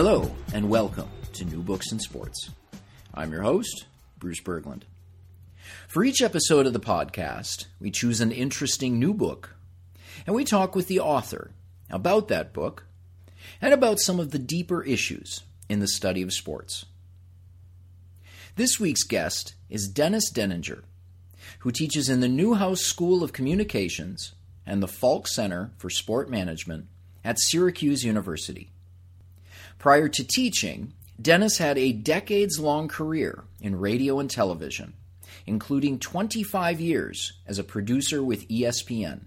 Hello, and welcome to New Books in Sports. I'm your host, Bruce Berglund. For each episode of the podcast, we choose an interesting new book, and we talk with the author about that book and about some of the deeper issues in the study of sports. This week's guest is Dennis Deninger, who teaches in the Newhouse School of Communications and the Falk Center for Sport Management at Syracuse University. Prior to teaching, Dennis had a decades long career in radio and television, including 25 years as a producer with ESPN.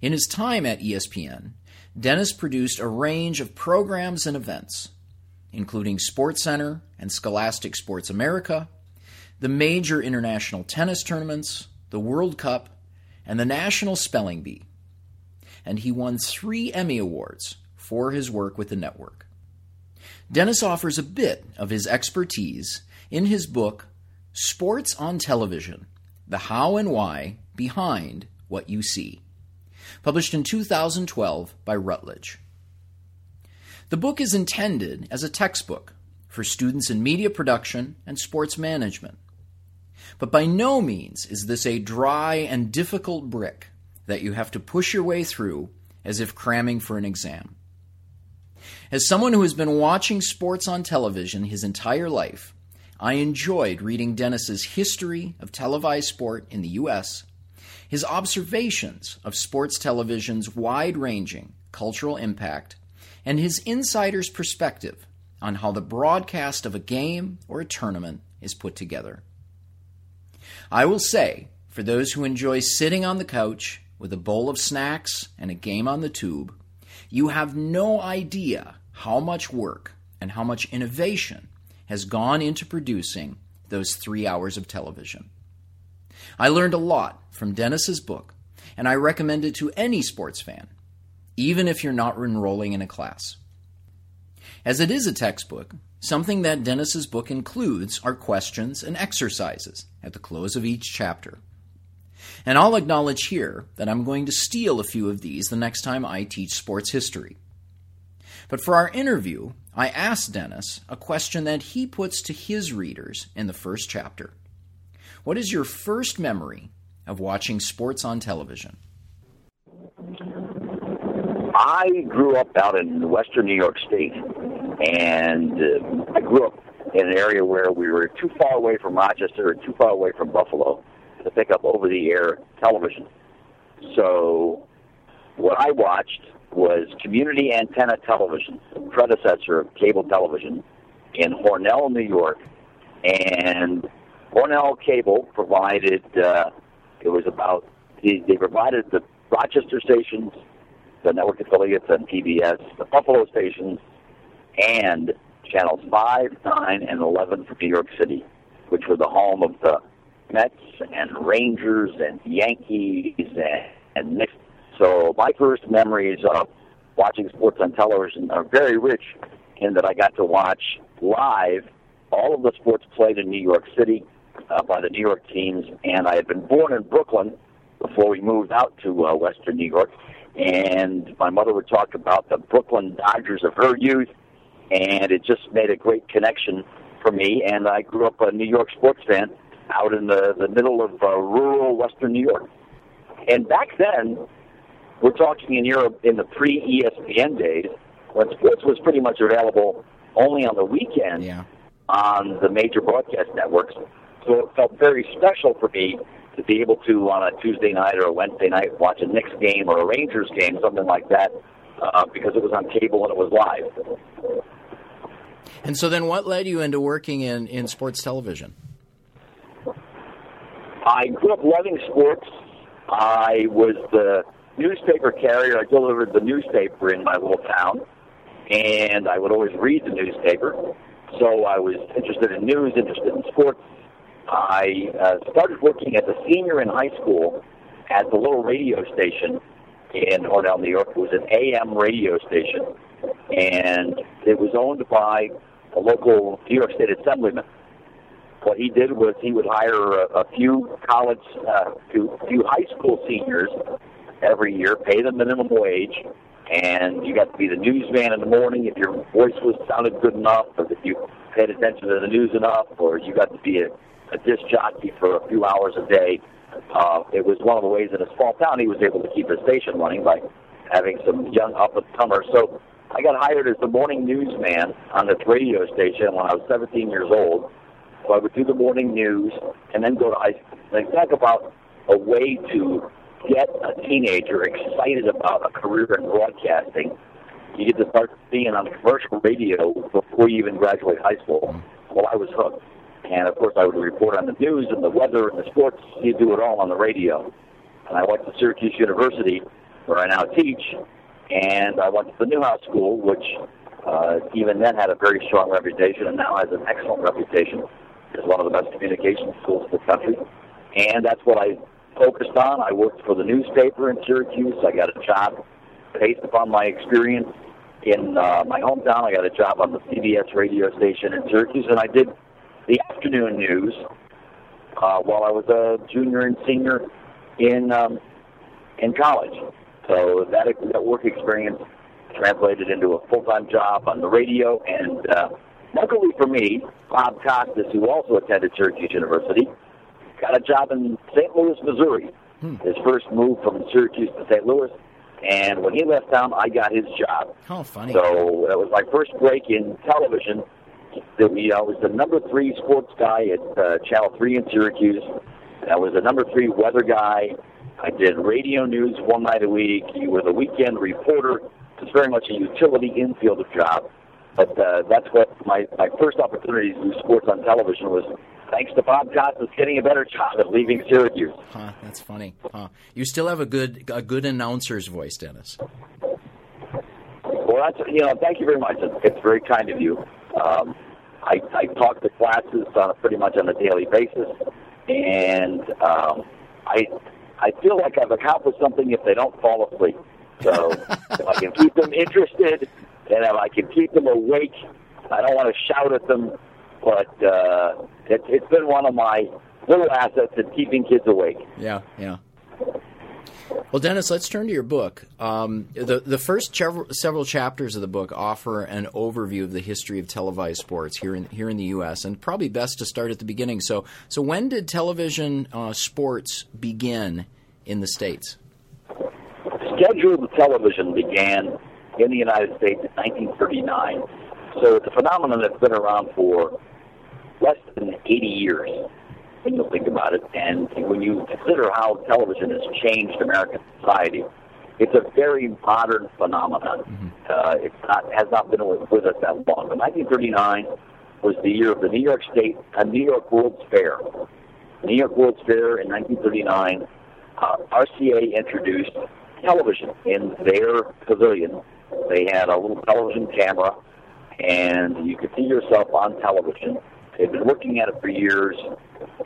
In his time at ESPN, Dennis produced a range of programs and events, including SportsCenter and Scholastic Sports America, the major international tennis tournaments, the World Cup, and the National Spelling Bee. And he won three Emmy Awards for his work with the network. Dennis offers a bit of his expertise in his book, Sports on Television The How and Why Behind What You See, published in 2012 by Routledge. The book is intended as a textbook for students in media production and sports management. But by no means is this a dry and difficult brick that you have to push your way through as if cramming for an exam. As someone who has been watching sports on television his entire life, I enjoyed reading Dennis's history of televised sport in the U.S., his observations of sports television's wide ranging cultural impact, and his insider's perspective on how the broadcast of a game or a tournament is put together. I will say, for those who enjoy sitting on the couch with a bowl of snacks and a game on the tube, you have no idea how much work and how much innovation has gone into producing those three hours of television. I learned a lot from Dennis's book, and I recommend it to any sports fan, even if you're not enrolling in a class. As it is a textbook, something that Dennis's book includes are questions and exercises at the close of each chapter. And I'll acknowledge here that I'm going to steal a few of these the next time I teach sports history. But for our interview, I asked Dennis a question that he puts to his readers in the first chapter What is your first memory of watching sports on television? I grew up out in western New York State, and uh, I grew up in an area where we were too far away from Rochester and too far away from Buffalo to pick up over the air television. So what I watched was community antenna television, predecessor of cable television, in Hornell, New York. And Hornell Cable provided, uh, it was about, they, they provided the Rochester stations, the network affiliates on PBS, the Buffalo stations, and channels 5, 9, and 11 for New York City, which were the home of the Mets and Rangers and Yankees and, and Knicks. So my first memories of watching sports on television are very rich in that I got to watch live all of the sports played in New York City uh, by the New York teams, and I had been born in Brooklyn before we moved out to uh, Western New York. And my mother would talk about the Brooklyn Dodgers of her youth, and it just made a great connection for me. And I grew up a New York sports fan out in the, the middle of uh, rural Western New York. And back then, we're talking in Europe in the pre ESPN days, when sports was pretty much available only on the weekend yeah. on the major broadcast networks. So it felt very special for me to be able to, on a Tuesday night or a Wednesday night, watch a Knicks game or a Rangers game, something like that, uh, because it was on cable and it was live. And so then what led you into working in, in sports television? I grew up loving sports. I was the newspaper carrier. I delivered the newspaper in my little town, and I would always read the newspaper. So I was interested in news, interested in sports. I uh, started working as a senior in high school at the little radio station in Hornell, New York. It was an AM radio station, and it was owned by a local New York State Assemblyman. What he did was he would hire a, a few college, uh, few, few high school seniors every year, pay them minimum wage, and you got to be the newsman in the morning if your voice was sounded good enough, or if you paid attention to the news enough, or you got to be a, a disc jockey for a few hours a day. Uh, it was one of the ways in a small town he was able to keep his station running by having some young up and comers. So I got hired as the morning newsman on this radio station when I was 17 years old. So I would do the morning news and then go to high school. And talk about a way to get a teenager excited about a career in broadcasting. You get to start being on commercial radio before you even graduate high school. Well, I was hooked. And of course, I would report on the news and the weather and the sports. You do it all on the radio. And I went to Syracuse University, where I now teach, and I went to the Newhouse School, which uh, even then had a very strong reputation and now has an excellent reputation as one of the best communication schools in the country. And that's what I focused on. I worked for the newspaper in Syracuse. I got a job based upon my experience in uh, my hometown. I got a job on the CBS radio station in Syracuse, and I did the afternoon news uh, while I was a junior and senior in um, in college. So that that work experience translated into a full time job on the radio, and uh, luckily for me, Bob Costas, who also attended Syracuse University, got a job in St. Louis, Missouri. Hmm. His first move from Syracuse to St. Louis. And when he left town, I got his job. Oh, funny. So that was my first break in television. I was the number three sports guy at uh, Channel 3 in Syracuse. I was the number three weather guy. I did radio news one night a week. You were the weekend reporter. It's very much a utility infield of job. But uh, that's what my, my first opportunity to do sports on television was thanks to Bob Costas getting a better job at leaving Syracuse. Huh, that's funny. Huh. You still have a good a good announcer's voice, Dennis. Well, that's you know, thank you very much. It's, it's very kind of you. Um, I, I talk to classes on a, pretty much on a daily basis, and um, I I feel like I've accomplished something if they don't fall asleep. So if I can keep them interested, and if I can keep them awake, I don't want to shout at them but uh, it, it's been one of my little assets in keeping kids awake. Yeah, yeah. Well, Dennis, let's turn to your book. Um, the the first several, several chapters of the book offer an overview of the history of televised sports here in here in the U.S. and probably best to start at the beginning. So, so when did television uh, sports begin in the states? Scheduled television began in the United States in 1939. So it's a phenomenon that's been around for less than 80 years when you think about it. And when you consider how television has changed American society, it's a very modern phenomenon. Mm-hmm. Uh, it's not has not been with, with us that long. But 1939 was the year of the New York State, a New York World's Fair. New York World's Fair in 1939, uh, RCA introduced television in their pavilion. They had a little television camera, and you could see yourself on television They've been looking at it for years,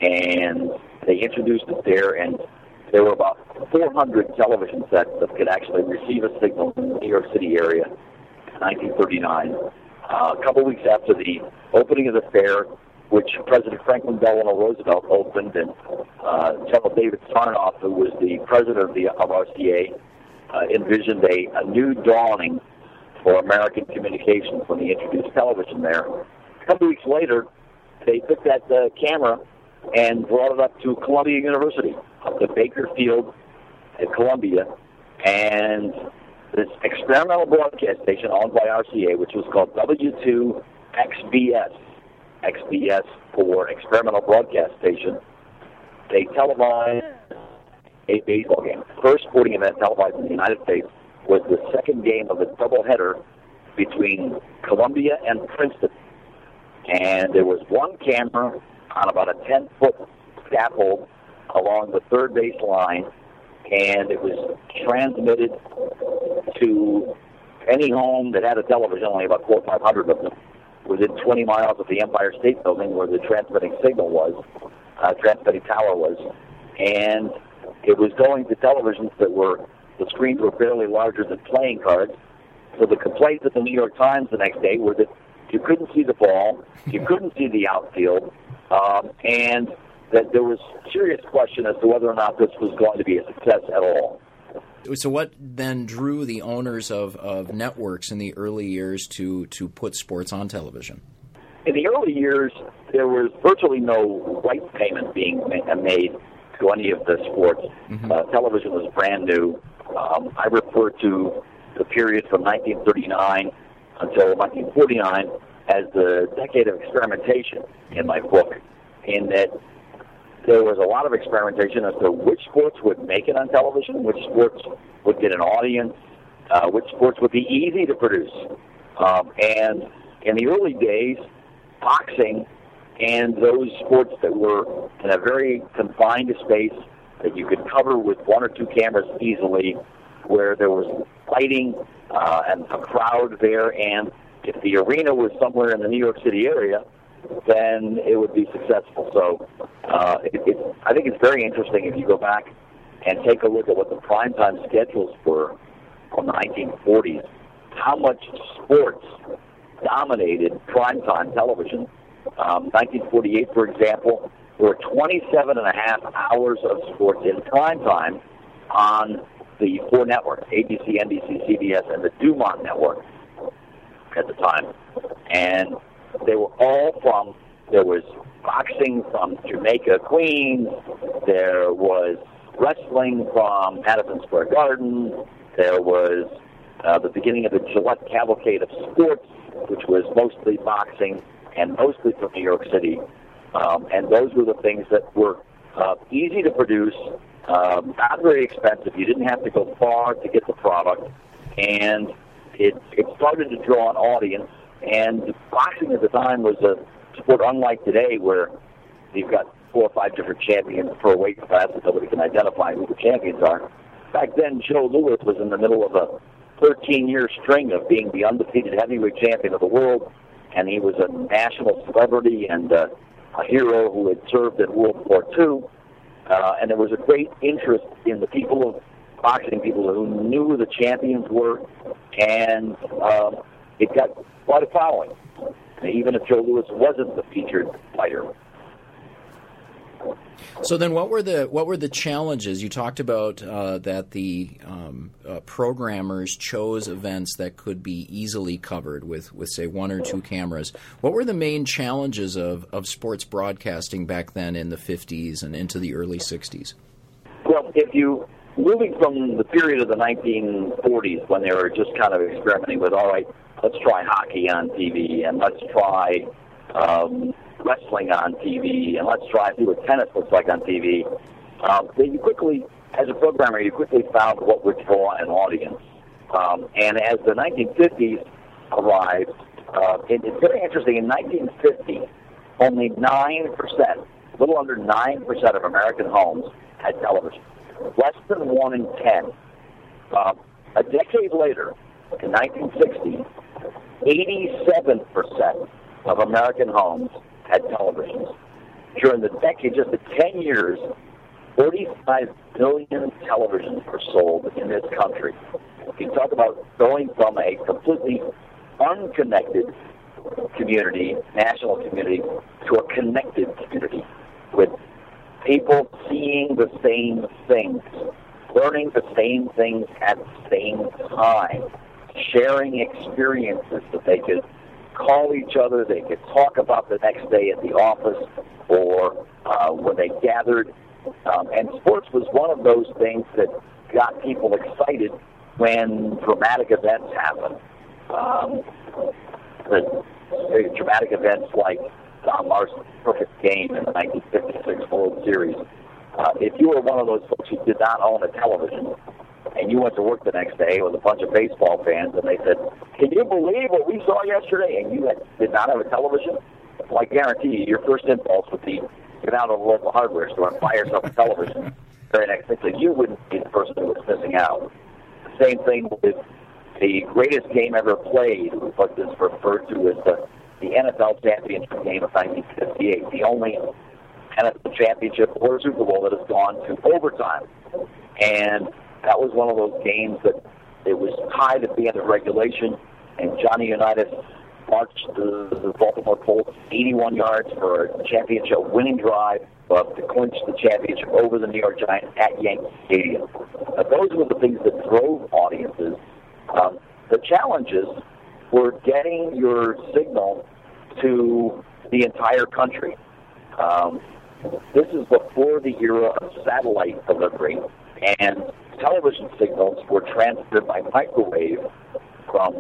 and they introduced it there, and there were about 400 television sets that could actually receive a signal in the New York City area in 1939. Uh, a couple weeks after the opening of the fair, which President Franklin Delano Roosevelt opened, and uh, General David Sarnoff, who was the president of, the, of RCA, uh, envisioned a, a new dawning for American communications when he introduced television there. A couple weeks later, they took that uh, camera and brought it up to Columbia University, up to Baker Field at Columbia, and this experimental broadcast station owned by RCA, which was called W2XBS, XBS for Experimental Broadcast Station, they televised a baseball game. First sporting event televised in the United States was the second game of a doubleheader between Columbia and Princeton and there was one camera on about a 10 foot scaffold along the third base line, and it was transmitted to any home that had a television, only about four or five hundred of them, within 20 miles of the Empire State Building where the transmitting signal was, uh, transmitting tower was, and it was going to televisions that were the screens were barely larger than playing cards. So the complaints at the New York Times the next day were that you couldn't see the ball, you couldn't see the outfield, um, and that there was serious question as to whether or not this was going to be a success at all. So, what then drew the owners of, of networks in the early years to, to put sports on television? In the early years, there was virtually no rights payment being made to any of the sports. Mm-hmm. Uh, television was brand new. Um, I refer to the period from 1939 until 1949 as the decade of experimentation in my book, in that there was a lot of experimentation as to which sports would make it on television, which sports would get an audience, uh, which sports would be easy to produce. Um, and in the early days, boxing and those sports that were in a very confined space that you could cover with one or two cameras easily, where there was lighting uh, and a crowd there, and if the arena was somewhere in the New York City area, then it would be successful. So uh, it, it, I think it's very interesting if you go back and take a look at what the primetime schedules were from the 1940s, how much sports dominated primetime television. Um, 1948, for example, there were 27 and a half hours of sports in primetime on the four networks, ABC, NBC, CBS, and the Dumont network at the time. And they were all from, there was boxing from Jamaica, Queens, there was wrestling from Madison Square Garden, there was uh, the beginning of the Gillette Cavalcade of Sports, which was mostly boxing and mostly from New York City. Um, and those were the things that were uh, easy to produce, um, not very expensive. You didn't have to go far to get the product, and it it started to draw an audience and boxing at the time was a sport unlike today, where you've got four or five different champions per weight class, and nobody can identify who the champions are. Back then, Joe Louis was in the middle of a 13-year string of being the undefeated heavyweight champion of the world, and he was a national celebrity and uh, a hero who had served in World War II. Uh, and there was a great interest in the people of boxing, people who knew who the champions were, and uh, it got quite a following, even if Joe Louis wasn't the featured fighter. So then, what were the what were the challenges? You talked about uh, that the um, uh, programmers chose events that could be easily covered with, with say one or two cameras. What were the main challenges of, of sports broadcasting back then in the 50s and into the early 60s? Well, if you moving from the period of the 1940s when they were just kind of experimenting with all right, let's try hockey on TV and let's try um, wrestling on TV and let's try see what tennis looks like on TV. Um, then you quickly, as a programmer, you quickly found what would draw an audience. Um, and as the 1950s arrived, uh, it, it's very interesting. In 1950, only 9%, a little under 9% of American homes had television. Less than 1 in 10. Uh, a decade later, in 1960, 87% of American homes had televisions. During the decade, just the 10 years, 45 billion televisions were sold in this country. You talk about going from a completely unconnected community, national community, to a connected community with people seeing the same things, learning the same things at the same time sharing experiences that they could call each other, they could talk about the next day at the office or uh, when they gathered. Um, and sports was one of those things that got people excited when dramatic events happen. Um, the, the dramatic events like Don Marsh's perfect game in the 1956 World Series. Uh, if you were one of those folks who did not own a television, and you went to work the next day with a bunch of baseball fans, and they said, "Can you believe what we saw yesterday?" And you had, did not have a television. Well, I guarantee you, your first impulse would be get out of the local hardware store and buy yourself a television. very next thing, you wouldn't be the person who was missing out. The same thing with the greatest game ever played, what is referred to as the, the NFL championship game of 1958, the only NFL championship or Super Bowl that has gone to overtime. And that was one of those games that it was tied at the end of regulation, and Johnny Unitas marched the, the Baltimore Colts 81 yards for a championship winning drive uh, to clinch the championship over the New York Giants at Yankee Stadium. Now, those were the things that drove audiences. Um, the challenges were getting your signal to the entire country. Um, this is before the era of satellite delivery, and television signals were transmitted by microwave from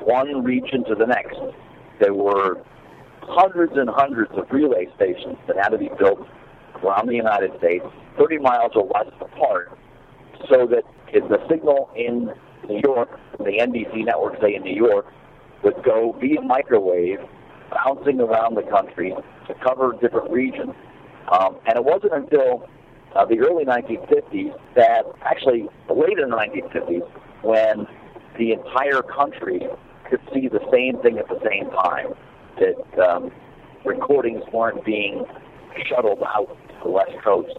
one region to the next. There were hundreds and hundreds of relay stations that had to be built around the United States, 30 miles or less apart, so that if the signal in New York, the NBC network, say in New York, would go via microwave, bouncing around the country to cover different regions. Um, and it wasn't until uh, the early 1950s that, actually, late in the 1950s, when the entire country could see the same thing at the same time. That um, recordings weren't being shuttled out to the West Coast.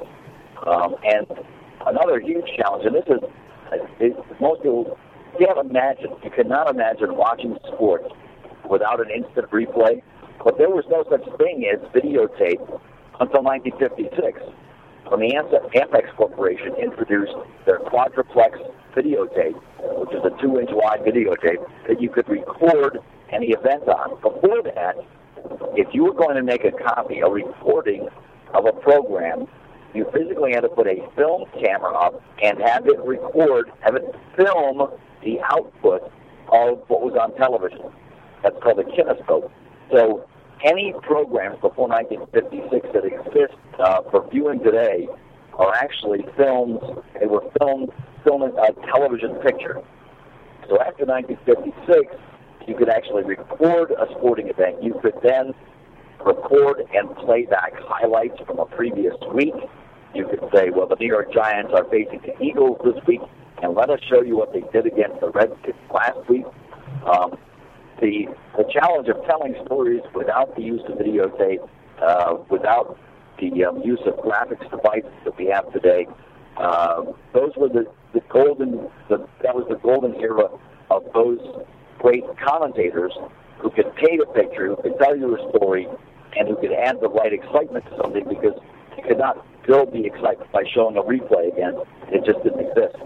Um, and another huge challenge, and this is, is most people can't imagine, you cannot imagine watching sports without an instant replay. But there was no such thing as videotape until 1956 when the Ampex Corporation introduced their quadruplex videotape, which is a two-inch wide videotape that you could record any event on. Before that, if you were going to make a copy, a recording of a program, you physically had to put a film camera up and have it record, have it film the output of what was on television. That's called a kinescope. So any programs before 1956 that exist uh, for viewing today are actually films. They were filmed filming a television picture. So after 1956, you could actually record a sporting event. You could then record and play back highlights from a previous week. You could say, well, the New York Giants are facing the Eagles this week, and let us show you what they did against the Redskins last week. Um, the the challenge of telling stories without the use of videotape, uh, without the um, use of graphics devices that we have today, uh, those were the, the golden the, that was the golden era of those great commentators who could paint a picture, who could tell you a story, and who could add the right excitement to something because you could not build the excitement by showing a replay again. It just didn't exist.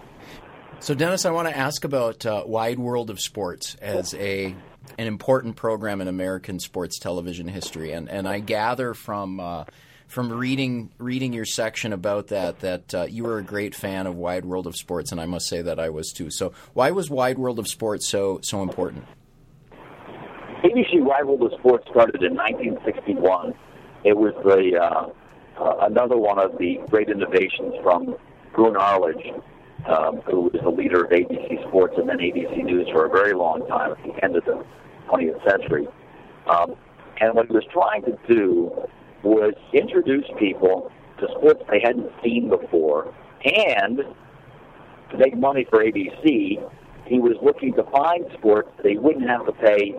So, Dennis, I want to ask about uh, Wide World of Sports as a an important program in American sports television history, and and I gather from uh, from reading reading your section about that that uh, you were a great fan of Wide World of Sports, and I must say that I was too. So, why was Wide World of Sports so so important? ABC Wide World of Sports started in 1961. It was the uh, uh, another one of the great innovations from Roone Arledge, um, who was the leader of ABC Sports and then ABC News for a very long time at the end of the 20th century. Um, and what he was trying to do was introduce people to sports they hadn't seen before, and to make money for ABC, he was looking to find sports that they wouldn't have to pay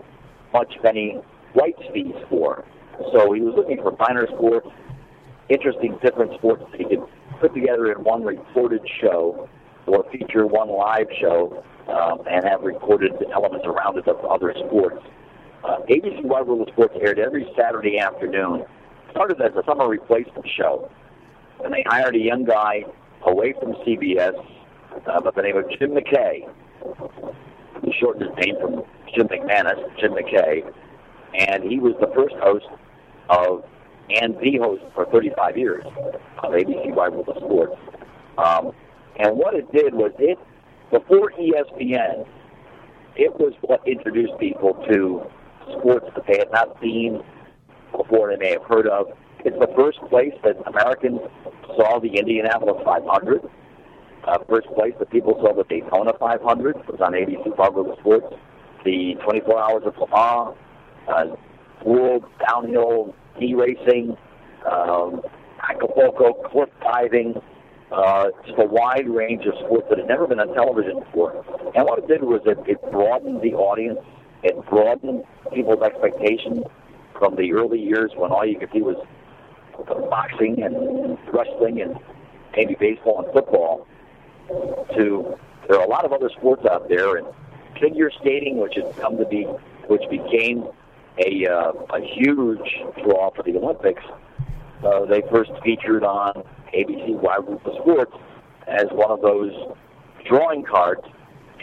much of any rights fees for. So he was looking for minor sports, interesting different sports that he could put together in one reported show or feature one live show um, and have recorded elements around it of other sports. Uh, ABC Wide World of Sports aired every Saturday afternoon. Started as a summer replacement show, and they hired a young guy away from CBS uh, by the name of Jim McKay. He shortened his name from Jim McManus, Jim McKay, and he was the first host of and the host for 35 years of ABC Wide World of Sports. Um, and what it did was it, before ESPN, it was what introduced people to sports that they had not seen before they may have heard of. It's the first place that Americans saw the Indianapolis 500. Uh, first place that people saw the Daytona 500 was on ABC Public Sports. The 24 Hours of Le Mans, uh, World Downhill D Racing, um, Acapulco cliff diving, uh, just a wide range of sports that had never been on television before. And what it did was it, it broadened the audience. It broadened people's expectations from the early years when all you could see was boxing and wrestling and maybe baseball and football to there are a lot of other sports out there and figure skating which has come to be which became a uh, a huge draw for the Olympics. Uh, they first featured on ABC Wide World of Sports as one of those drawing cards,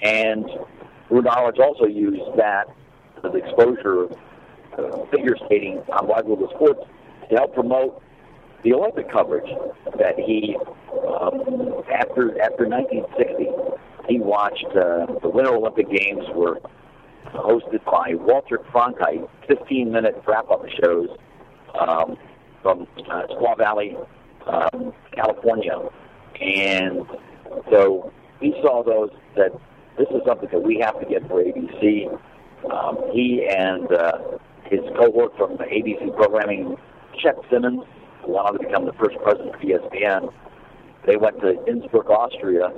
and Roone Arledge also used that as exposure of uh, figure skating on Wide World of Sports to help promote the Olympic coverage that he um, after after 1960 he watched uh, the Winter Olympic Games were hosted by Walter Cronkite, 15 minute wrap up shows um, from uh, Squaw Valley, um, California. And so he saw those that this is something that we have to get for ABC. Um, he and uh, his cohort from ABC programming, Chet Simmons, who went on to become the first president of ESPN, they went to Innsbruck, Austria,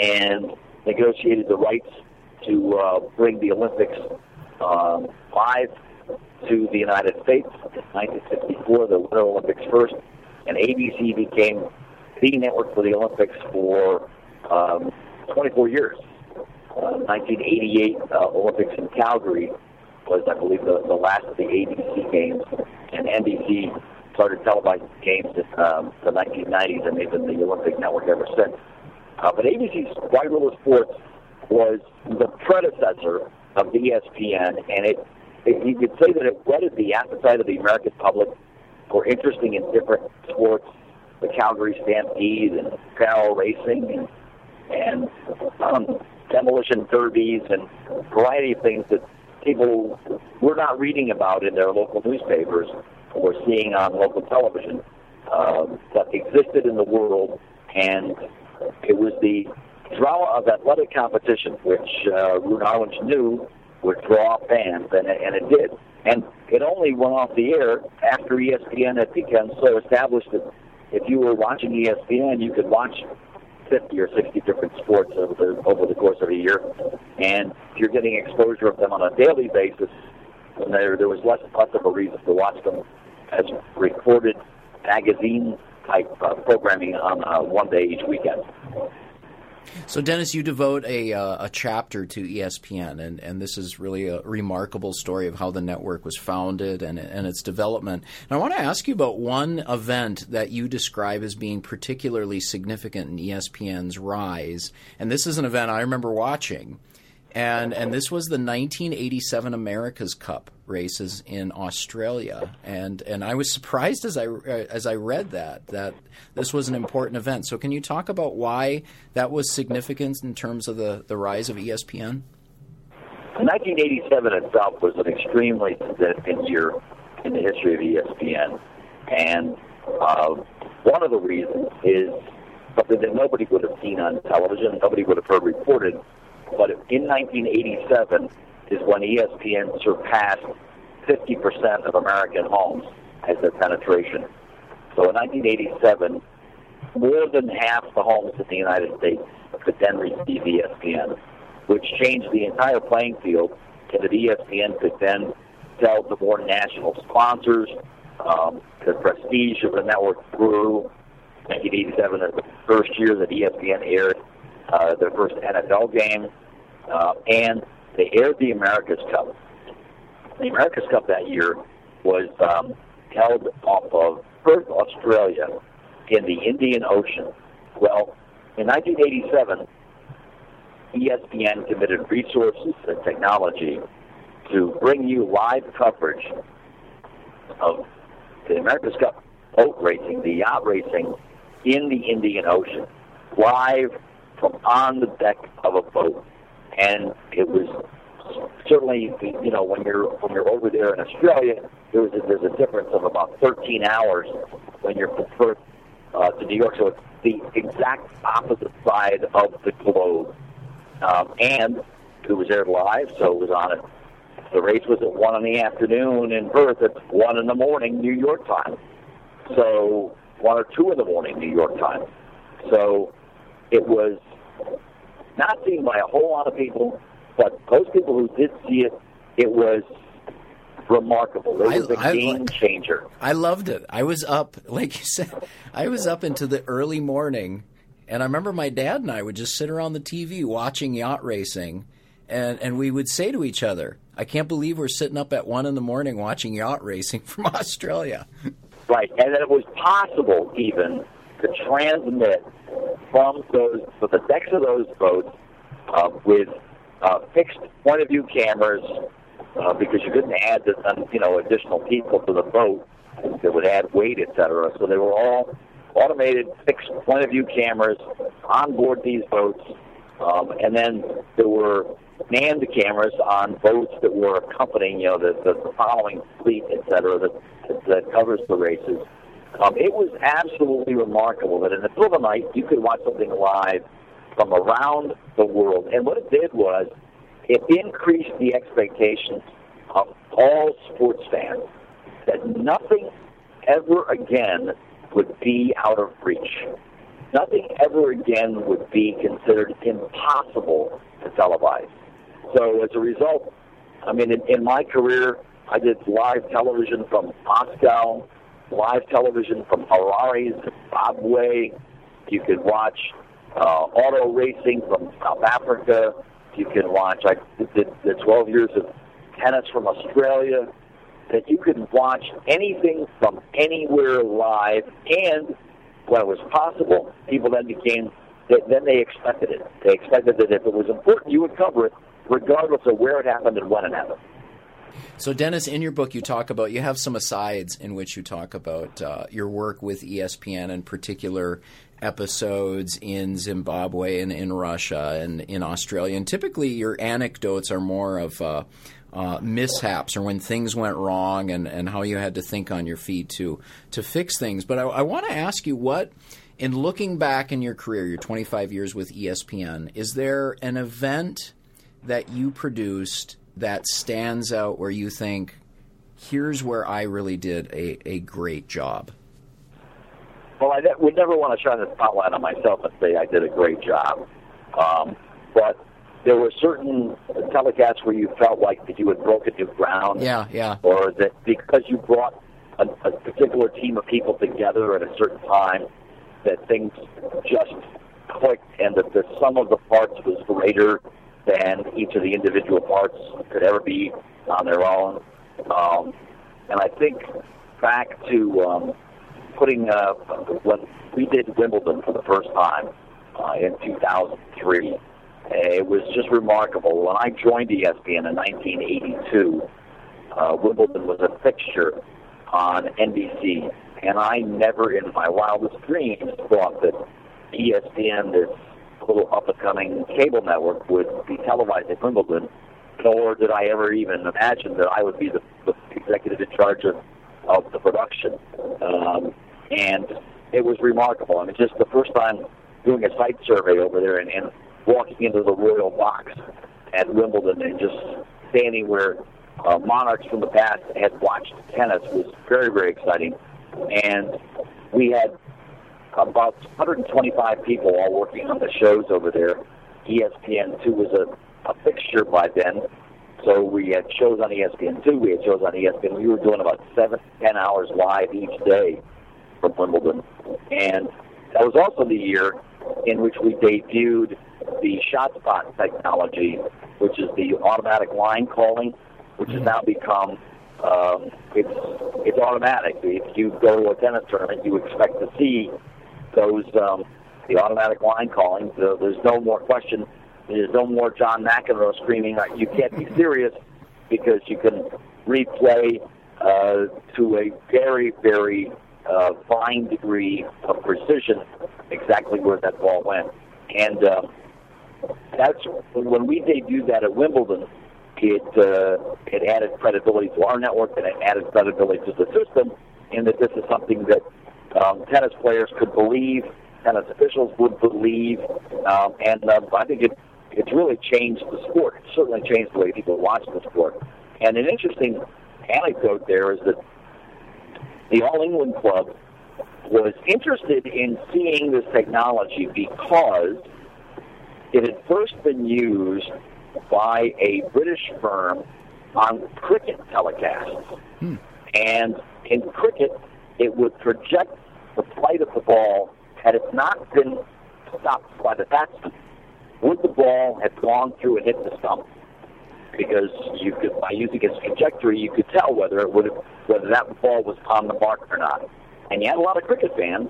and negotiated the rights to uh, bring the Olympics um, live to the United States. In 1964, the Winter Olympics first, and ABC became the network for the Olympics for um, 24 years. Uh, 1988 uh, Olympics in Calgary was, I believe, the, the last of the ABC games, and NBC started televising games in um, the 1990s, and they've been the Olympic network ever since. Uh, but ABC's World of Sports was the predecessor of ESPN, and it, it you could say that it whetted the appetite of the American public for interesting in different sports, the Calgary Stampede and barrel racing and, and um, demolition derbies and a variety of things that people were not reading about in their local newspapers or seeing on local television um, that existed in the world, and it was the drama of athletic competition, which uh, Roone Arledge knew would draw fans, and and it did. And it only went off the air after ESPN had become so established that if you were watching ESPN, you could watch 50 or 60 different sports over the over the course of a year, and if you're getting exposure of them on a daily basis. And there there was less less of a reason to watch them as recorded magazine type uh, programming on uh, one day each weekend. So, Dennis, you devote a, uh, a chapter to ESPN, and, and this is really a remarkable story of how the network was founded and, and its development. And I want to ask you about one event that you describe as being particularly significant in ESPN's rise. And this is an event I remember watching and and this was the 1987 America's Cup races in Australia, and and I was surprised as I as I read that that this was an important event. So can you talk about why that was significant in terms of the the rise of ESPN? 1987 itself was an extremely significant year in the history of ESPN, and uh, one of the reasons is something that nobody would have seen on television, nobody would have heard reported but in 1987 is when ESPN surpassed 50% of American homes as their penetration. So in 1987, more than half the homes in the United States could then receive ESPN, which changed the entire playing field so that ESPN could then sell to more national sponsors. Um, the prestige of the network grew. 1987 is the first year that ESPN aired uh, their first NFL game, uh, and they aired the America's Cup. The America's Cup that year was um, held off of Perth, Australia, in the Indian Ocean. Well, in 1987, ESPN committed resources and technology to bring you live coverage of the America's Cup boat racing, the yacht racing in the Indian Ocean, live from on the deck of a boat, and it was certainly you know when you're when you're over there in Australia, there was a, there's a difference of about 13 hours when you're from Perth uh, to New York, so it's the exact opposite side of the globe, um, and it was aired live, so it was on it. The race was at one in the afternoon in Perth. It's one in the morning New York time, so one or two in the morning New York time. So it was not seen by a whole lot of people, but those people who did see it, it was remarkable. It was I, a game changer. I loved it. I was up, like you said, I was up into the early morning, and I remember my dad and I would just sit around the TV watching yacht racing, and and we would say to each other, "I can't believe we're sitting up at one in the morning watching yacht racing from Australia." Right, and that it was possible even to transmit from those, so the decks of those boats uh, with uh, fixed point of view cameras uh, because you couldn't add the, you know additional people to the boat that would add weight, etc. So they were all automated fixed point of view cameras on board these boats, um, and then there were manned cameras on boats that were accompanying you know the, the following fleet, etc. That, that covers the races. Um, it was absolutely remarkable that in the middle of the night you could watch something live from around the world. And what it did was it increased the expectations of all sports fans that nothing ever again would be out of reach. Nothing ever again would be considered impossible to televise. So as a result, I mean, in, in my career, I did live television from Moscow live television from Harare, Zimbabwe. You could watch uh, auto racing from South Africa. You can watch. I did the 12 years of tennis from Australia. That you could watch anything from anywhere live, and when it was possible, people then became. Then they expected it. They expected that if it was important, you would cover it, regardless of where it happened and when it happened. So, Dennis, in your book, you talk about you have some asides in which you talk about uh, your work with ESPN and particular episodes in Zimbabwe and in Russia and in Australia. And typically, your anecdotes are more of uh, uh, mishaps or when things went wrong and, and how you had to think on your feet to to fix things. But I, I want to ask you what. In looking back in your career, your 25 years with ESPN, is there an event that you produced that stands out where you think, here's where I really did a, a great job? Well, I would never want to shine the spotlight on myself and say I did a great job. Um, but there were certain telecasts where you felt like that you had broken new ground. Yeah, yeah. Or that because you brought a, a particular team of people together at a certain time, that things just clicked and that the sum of the parts was greater than each of the individual parts could ever be on their own. Um, and I think back to um, putting uh, when we did Wimbledon for the first time uh, in 2003. It was just remarkable. When I joined ESPN in 1982, uh, Wimbledon was a fixture on NBC, and I never in my wildest dreams thought that ESPN, this little up and coming cable network would be televised at Wimbledon, nor did I ever even imagine that I would be the, the executive in charge of, of the production. Um, and it was remarkable. I mean, just the first time doing a site survey over there and, and walking into the royal box at Wimbledon and just standing where uh, monarchs from the past had watched tennis was very, very exciting. And we had about 125 people all working on the shows over there. ESPN2 was a, a fixture by then. So we had shows on ESPN2, we had shows on ESPN. We were doing about seven, ten hours live each day from Wimbledon. And that was also the year in which we debuted the ShotSpot technology, which is the automatic line calling, which has now become um, it's it's automatic. If you go to a tennis tournament, you expect to see those um, the automatic line calling. So there's no more question. There's no more John McEnroe screaming, "You can't be serious," because you can replay uh, to a very, very uh, fine degree of precision exactly where that ball went. And uh, that's when we debuted that at Wimbledon. It uh, it added credibility to our network and it added credibility to the system, in that this is something that um, tennis players could believe, tennis officials would believe, um, and uh, I think it it's really changed the sport. It certainly changed the way people watch the sport. And an interesting anecdote there is that the All England Club was interested in seeing this technology because it had first been used by a British firm on cricket telecasts. Hmm. And in cricket, it would project the flight of the ball had it not been stopped by the batsman. Would the ball have gone through and hit the stump? Because you could, by using its trajectory, you could tell whether it would have, whether that ball was on the mark or not. And you had a lot of cricket fans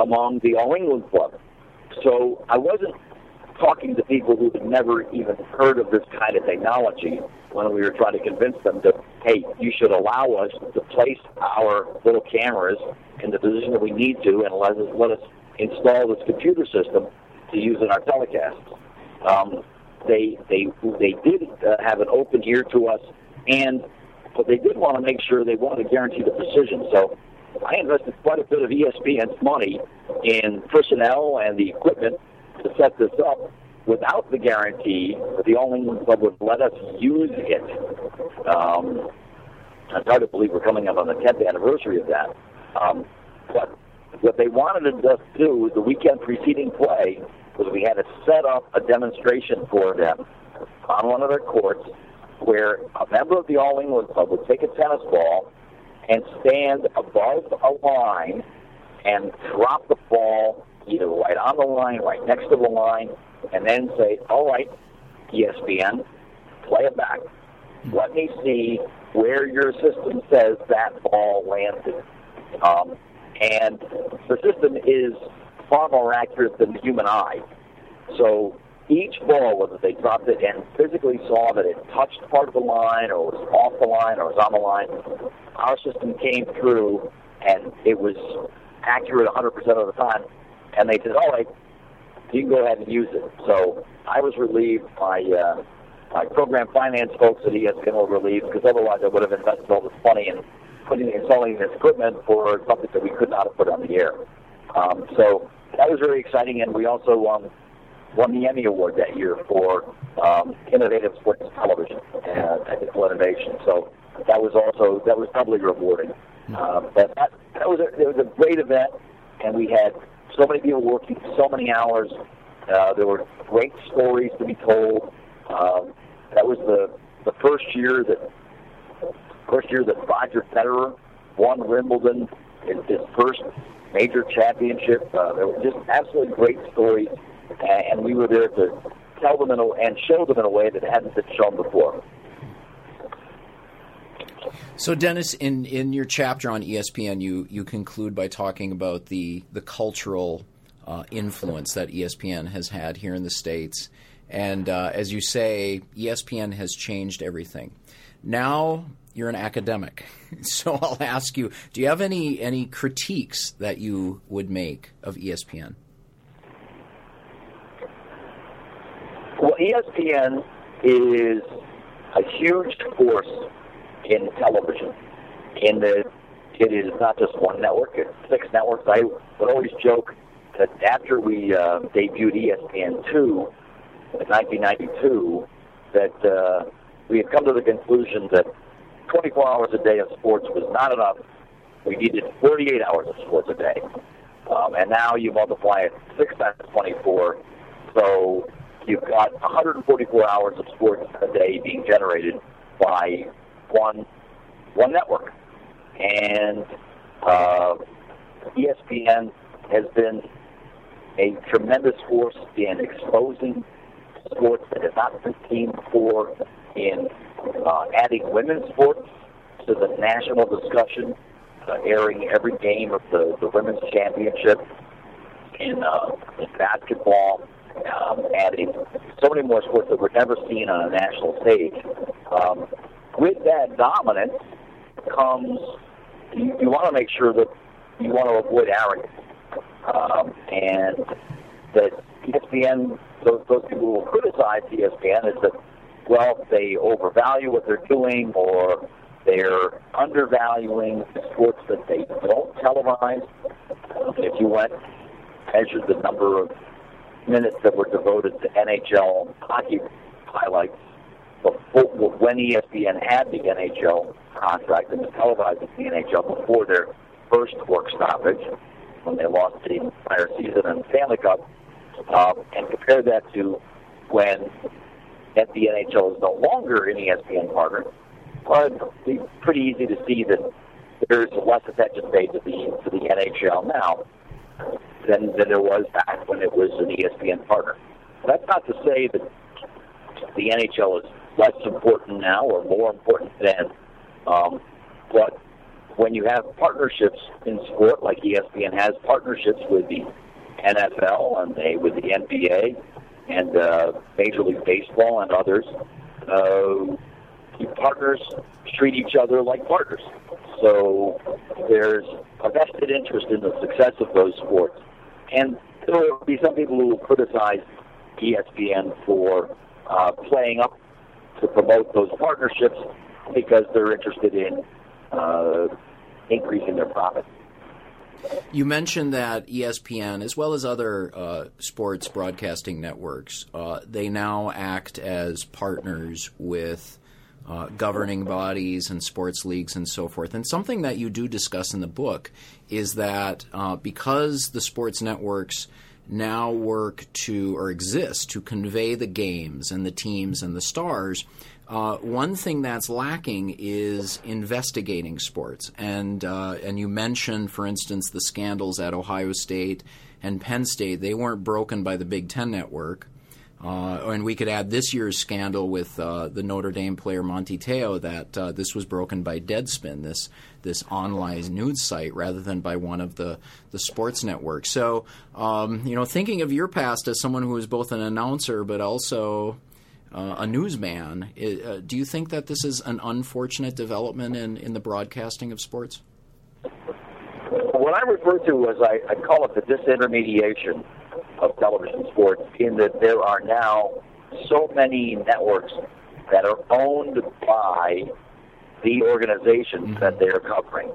among the All England club. So I wasn't talking to people who had never even heard of this kind of technology when we were trying to convince them that, hey, you should allow us to place our little cameras in the position that we need to and let us, let us install this computer system to use in our telecasts. Um, they they they did uh, have an open ear to us, and but they did want to make sure they wanted to guarantee the precision. So I invested quite a bit of ESPN's money in personnel and the equipment to set this up without the guarantee that the All England Club would let us use it. Um, it's hard to believe we're coming up on the 10th anniversary of that. Um, but what they wanted us to do the weekend preceding play was we had to set up a demonstration for them on one of their courts where a member of the All England Club would take a tennis ball and stand above a line and drop the ball either right on the line, right next to the line, and then say, all right, ESPN, play it back. Let me see where your system says that ball landed. Um, and the system is far more accurate than the human eye. So each ball, whether they dropped it and physically saw that it touched part of the line or was off the line or was on the line, our system came through and it was accurate 100% of the time. And they said, all right, you can go ahead and use it. So I was relieved. My uh, my program finance folks at ESPN were relieved because otherwise I would have invested all this money in putting installing this equipment for something that we could not have put on the air. Um, so that was very exciting, and we also um, won the Emmy Award that year for um, innovative sports television and technical innovation. So that was also that was doubly rewarding. Uh, but that, that was a, it was a great event, and we had so many people working so many hours. Uh, there were great stories to be told. Um, that was the the first year that first year that Roger Federer won Wimbledon, his, his first major championship. Uh, there were just absolutely great stories, and we were there to tell them in a, and show them in a way that hadn't been shown before. So, Dennis, in, in your chapter on ESPN, you, you conclude by talking about the the cultural uh, influence that ESPN has had here in the states, and uh, as you say, ESPN has changed everything. Now you're an academic, so I'll ask you: Do you have any any critiques that you would make of ESPN? Well, ESPN is a huge force in television. In the it is not just one network; it's six networks. I would always joke that after we uh, debuted ESPN two in 1992, that uh, we had come to the conclusion that 24 hours a day of sports was not enough. We needed 48 hours of sports a day. Um, and now you multiply it six times 24, so you've got 144 hours of sports a day being generated by one one network, and uh, ESPN has been a tremendous force in exposing sports that have not been seen before, in uh, adding women's sports to the national discussion, uh, airing every game of the, the women's championship in, uh, in basketball, um, adding so many more sports that were never seen on a national stage. Um, with that dominance comes you, you want to make sure that you want to avoid arrogance, um, and that ESPN, those, those people who criticize ESPN, is that well they overvalue what they're doing or they're undervaluing sports that they don't televise. If you went measured the number of minutes that were devoted to NHL hockey highlights before, when ESPN had the NHL contract and was televising the NHL before their first work stoppage, when they lost the prior season in the Stanley Cup, um, and compare that to when the NHL is no longer an ESPN partner, well, it'd pretty easy to see that there's less attention paid to the to the NHL now than, than there was back when it was an ESPN partner. That's not to say that the NHL is less important now or more important then, um, but when you have partnerships in sport, like ESPN has partnerships with the NFL and they with the NBA and uh, Major League Baseball and others, uh, partners treat each other like partners. So there's a vested interest in the success of those sports. And there will be some people who will criticize ESPN for uh, playing up to promote those partnerships because they're interested in uh, increasing their profit. You mentioned that ESPN, as well as other uh, sports broadcasting networks, uh, they now act as partners with uh, governing bodies and sports leagues and so forth. And something that you do discuss in the book is that uh, because the sports networks now work to or exist to convey the games and the teams and the stars. Uh, one thing that's lacking is investigating sports, and uh, and you mentioned, for instance, the scandals at Ohio State and Penn State. They weren't broken by the Big Ten Network. Uh, and we could add this year's scandal with uh, the Notre Dame player Manti Te'o that uh, this was broken by Deadspin, this this online news site, rather than by one of the, the sports networks. So, um, you know, thinking of your past as someone who was both an announcer but also uh, a newsman, uh, do you think that this is an unfortunate development in, in the broadcasting of sports? What I refer to as I, I call it the disintermediation of television sports in that there are now so many networks that are owned by the organizations mm-hmm. that they're covering.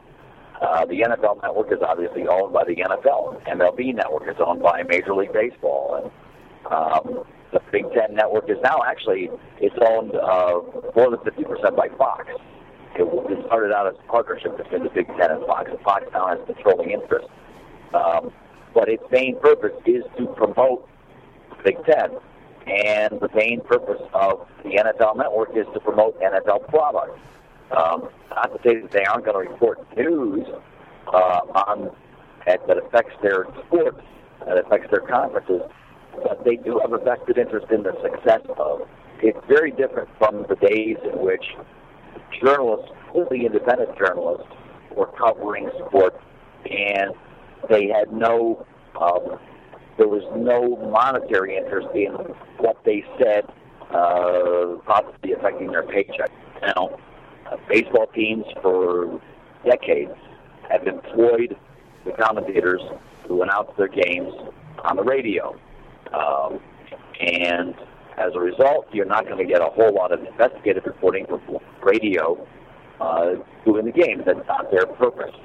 Uh, the NFL network is obviously owned by the NFL. MLB network is owned by Major League Baseball, and um, the Big Ten network is now actually it's owned uh, more than fifty percent by Fox. It, it started out as a partnership between the Big Ten and Fox, and Fox now has controlling interest. Um, but its main purpose is to promote the Big Ten. And the main purpose of the NFL network is to promote NFL products. Um, not to say that they aren't going to report news uh, on that, that affects their sports, that affects their conferences, but they do have a vested interest in the success of. It's very different from the days in which journalists, completely independent journalists, were covering sports and they had no, um, there was no monetary interest in what they said, uh, possibly affecting their paycheck. Now, uh, baseball teams for decades have employed the commentators who announce their games on the radio. Um, and as a result, you're not going to get a whole lot of investigative reporting from radio uh, doing the games. That's not their purpose.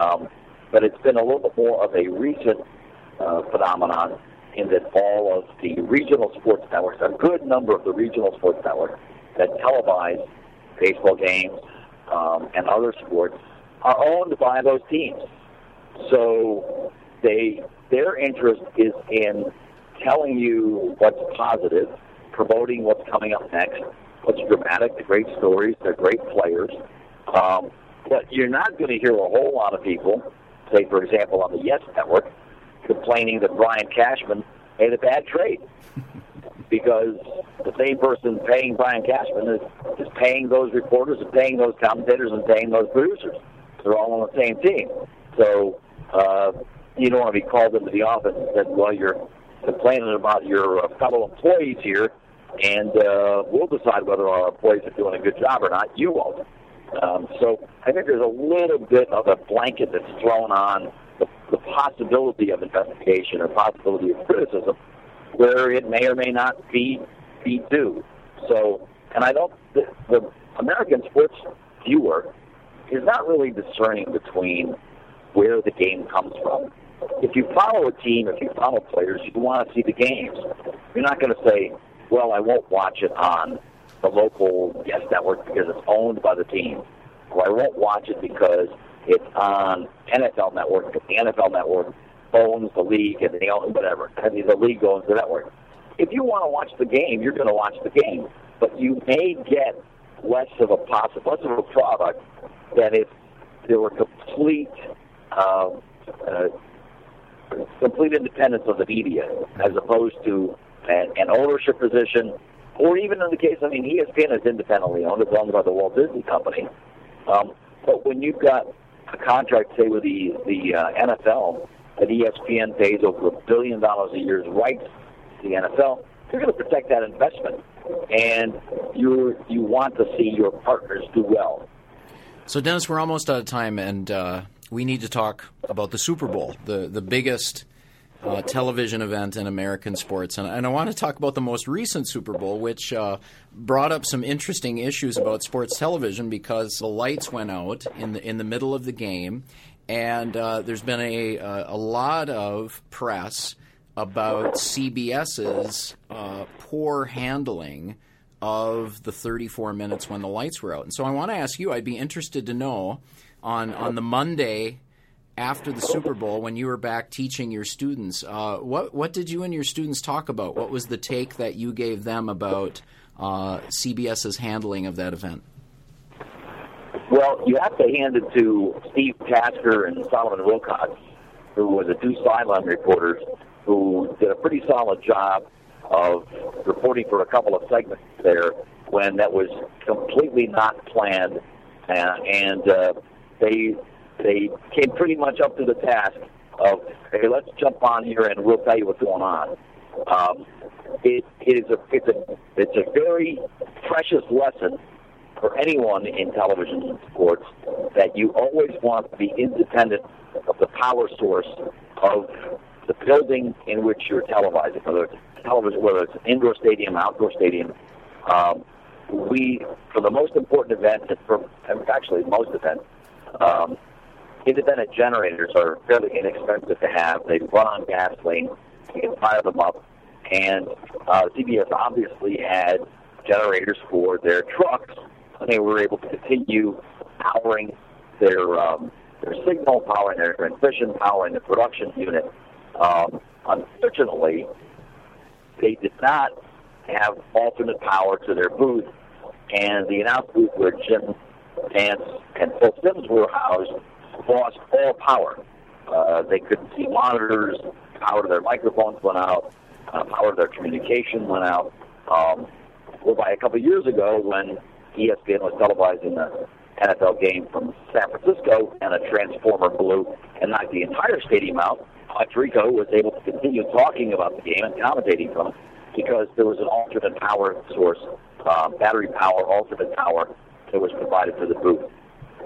Um, but it's been a little bit more of a recent uh, phenomenon in that all of the regional sports networks, a good number of the regional sports networks that televise baseball games um, and other sports, are owned by those teams. So they their interest is in telling you what's positive, promoting what's coming up next, what's dramatic, the great stories, the great players. Um, but you're not going to hear a whole lot of people say, for example, on the Yes Network, complaining that Brian Cashman made a bad trade because the same person paying Brian Cashman is, is paying those reporters and paying those commentators and paying those producers. They're all on the same team. So uh, you don't want to be called into the office and said, well, you're complaining about your uh, fellow employees here, and uh, we'll decide whether our employees are doing a good job or not. You won't. Um, so I think there's a little bit of a blanket that's thrown on the, the possibility of investigation or possibility of criticism, where it may or may not be be due. So, and I don't. The, the American sports viewer is not really discerning between where the game comes from. If you follow a team, if you follow players, you want to see the games. You're not going to say, "Well, I won't watch it on the local Yes Network because it's owned by the team, or I won't watch it because it's on NFL Network. The NFL Network owns the league, and they own whatever. I mean, the league owns the network. If you want to watch the game, you're going to watch the game, but you may get less of a possible, less of a product than if there were complete, uh, uh, complete independence of the media, as opposed to an, an ownership position, or even in the case, I mean, ESPN is independently owned; it's owned by the Walt Disney Company. Um, but when you've got a contract, say, with the the uh, NFL, that ESPN pays over a billion dollars a year's rights to the NFL, you're going to protect that investment, and you you want to see your partners do well. So, Dennis, we're almost out of time, and uh, we need to talk about the Super Bowl, the the biggest uh, television event in American sports. And, and, I want to talk about the most recent Super Bowl, which uh, brought up some interesting issues about sports television because the lights went out in the in the middle of the game, and uh, there's been a a lot of press about CBS's uh, poor handling of the 34 minutes when the lights were out. And so I want to ask you. I'd be interested to know on on the Monday after the Super Bowl when you were back teaching your students. Uh, what what did you and your students talk about? What was the take that you gave them about uh, CBS's handling of that event? Well, you have to hand it to Steve Tasker and Solomon Wilson, who were the two sideline reporters, who did a pretty solid job of reporting for a couple of segments there when that was completely not planned, uh, and uh, they they came pretty much up to the task of, hey, let's jump on here and we'll tell you what's going on. Um, it, it is a it's a it's a very precious lesson for anyone in television sports that you always want to be independent of the power source of the building in which you're televising, whether it's television, whether it's an indoor stadium, outdoor stadium. Um, we, for the most important events, for actually most events, um, independent generators are fairly inexpensive to have. They run on gasoline. You can fire them up. And uh, CBS obviously had generators for their trucks, and they were able to continue powering their um, their signal, powering their transmission, powering the production unit. Um, unfortunately, they did not have alternate power to their booth, and the announce booth where Jim Nantz and Phil Simms were housed lost all power. Uh, they couldn't see monitors. Power to their microphones went out. Uh, power to their communication went out. Um, well, by a couple of years ago, when ESPN was televising the NFL game from San Francisco and a transformer blew and knocked the entire stadium out, Mike was able to continue talking about the game and commentating from it because there was an alternate power source, uh, battery power, alternate power that was provided to the booth.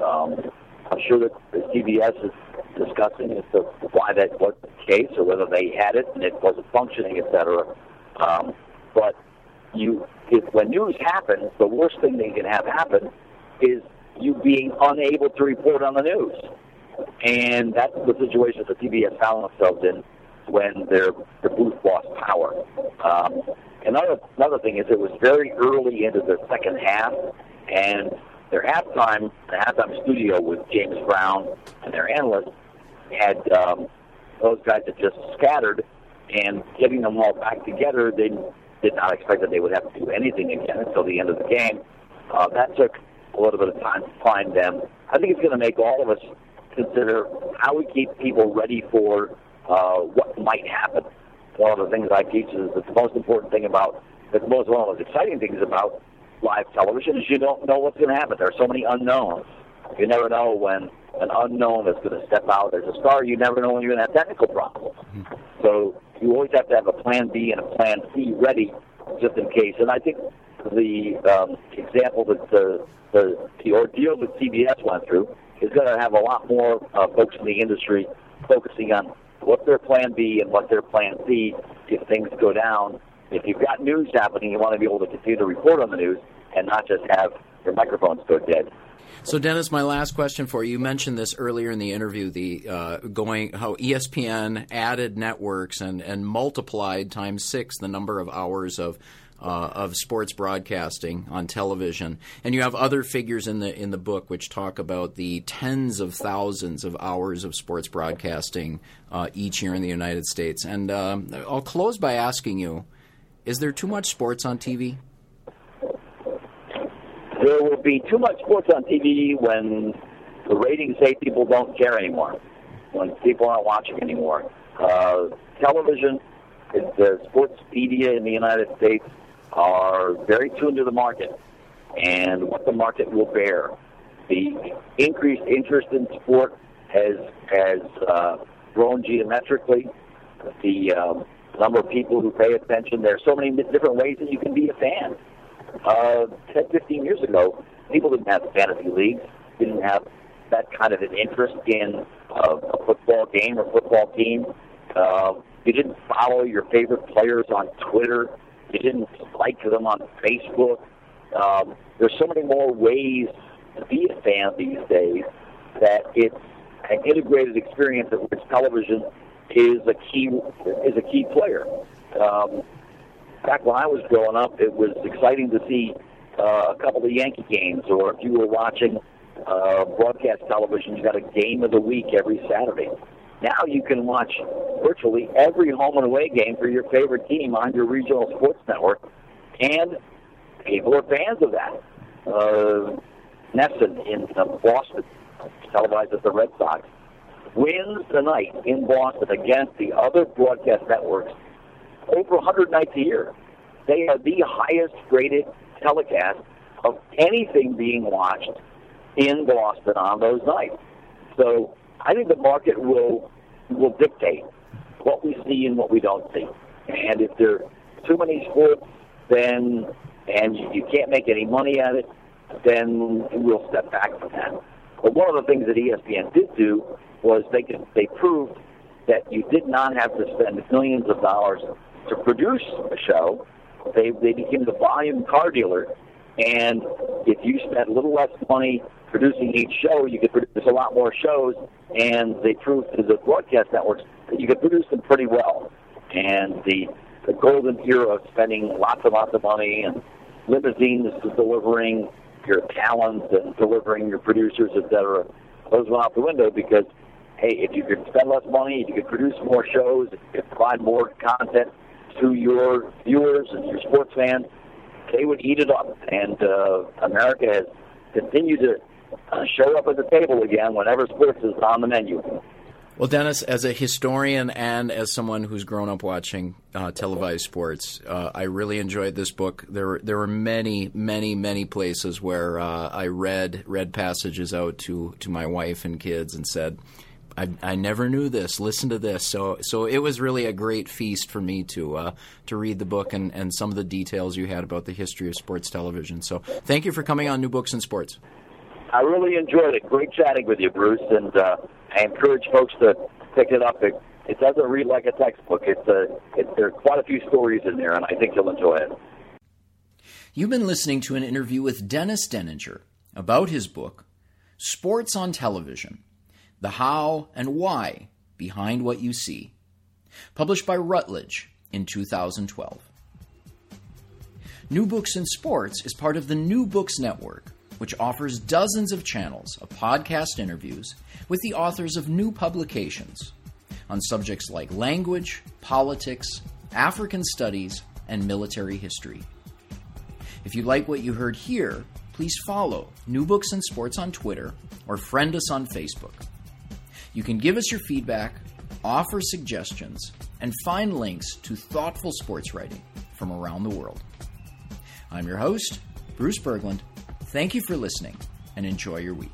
Um, I'm sure that the CBS is discussing as to why that was the case or whether they had it and it wasn't functioning, et cetera. Um, but you, if when news happens, the worst thing that can have happen is you being unable to report on the news. And that's the situation that the CBS found themselves in when their, their booth lost power. Um, another another thing is it was very early into the second half, and their halftime, the halftime studio with James Brown and their analysts had um, those guys that just scattered, and getting them all back together, they did not expect that they would have to do anything again until the end of the game. Uh, that took a little bit of time to find them. I think it's going to make all of us consider how we keep people ready for uh, what might happen. One of the things I teach is that the most important thing about, the most one of the most exciting things about live television is you don't know what's going to happen. There are so many unknowns. You never know when an unknown is going to step out as a star. You never know when you're going to have technical problems. So you always have to have a plan B and a plan C ready just in case. And I think the um, example that the, the the ordeal that CBS went through is going to have a lot more uh, folks in the industry focusing on what's their plan B and what's their plan C if things go down. If you've got news happening, you want to be able to continue to report on the news and not just have your microphones go dead. So, Dennis, my last question for you. You mentioned this earlier in the interview: the uh, going how ESPN added networks and and multiplied times six the number of hours of uh, of sports broadcasting on television, and you have other figures in the in the book which talk about the tens of thousands of hours of sports broadcasting uh, each year in the United States. And um, I'll close by asking you: Is there too much sports on TV? There will be too much sports on TV when the ratings say people don't care anymore, when people aren't watching anymore. Uh, television, the sports media in the United States are very tuned to the market and what the market will bear. The increased interest in sport has has uh, grown geometrically. The um, number of people who pay attention. There are so many different ways that you can be a fan. Uh, 10, 15 years ago, people didn't have fantasy leagues, didn't have that kind of an interest in uh, a football game or football team. Uh, you didn't follow your favorite players on Twitter. You didn't like to them on Facebook. Um, there's so many more ways to be a fan these days that it's an integrated experience of which television is a key is a key player. Um, back when I was growing up, it was exciting to see uh, a couple of Yankee games, or if you were watching uh, broadcast television, you got a game of the week every Saturday. Now you can watch virtually every home and away game for your favorite team on your regional sports network, and people are fans of that. Uh, NESN in uh, Boston, televised at the Red Sox, wins tonight in Boston against the other broadcast networks over 100 nights a year. They are the highest rated telecast of anything being watched in Boston on those nights. So I think the market will will dictate what we see and what we don't see. And if there are too many sports, then and you can't make any money at it, then we'll step back from that. But one of the things that ESPN did do was they could, they proved that you did not have to spend millions of dollars to produce a show. They they became the volume car dealer, and if you spent a little less money producing each show, you could produce a lot more shows. And they proved to the broadcast networks that you could produce them pretty well. And the the golden era of spending lots and lots of money and limousines delivering your talent and delivering your producers, et cetera, those went out the window because, hey, if you could spend less money, if you could produce more shows, if you could provide more content to your viewers and your sports fans, they would eat it up. And uh, America has continued to uh, show up at the table again whenever sports is on the menu. Well, Dennis, as a historian and as someone who's grown up watching uh, televised sports, uh, I really enjoyed this book. There, were, there were many, many, many places where uh, I read read passages out to to my wife and kids and said, I, I never knew this. Listen to this. So, so it was really a great feast for me to uh, to read the book and, and some of the details you had about the history of sports television. So, thank you for coming on New Books in Sports. I really enjoyed it. Great chatting with you, Bruce, and uh, I encourage folks to pick it up. It, it doesn't read like a textbook. It's a, it, there are quite a few stories in there, and I think you'll enjoy it. You've been listening to an interview with Dennis Deninger about his book, Sports on Television The How and Why Behind What You See, published by Routledge in 2012. New Books in Sports is part of the New Books Network which offers dozens of channels of podcast interviews with the authors of new publications on subjects like language, politics, African studies, and military history. If you like what you heard here, please follow New Books in Sports on Twitter or friend us on Facebook. You can give us your feedback, offer suggestions, and find links to thoughtful sports writing from around the world. I'm your host, Bruce Berglund Thank you for listening and enjoy your week.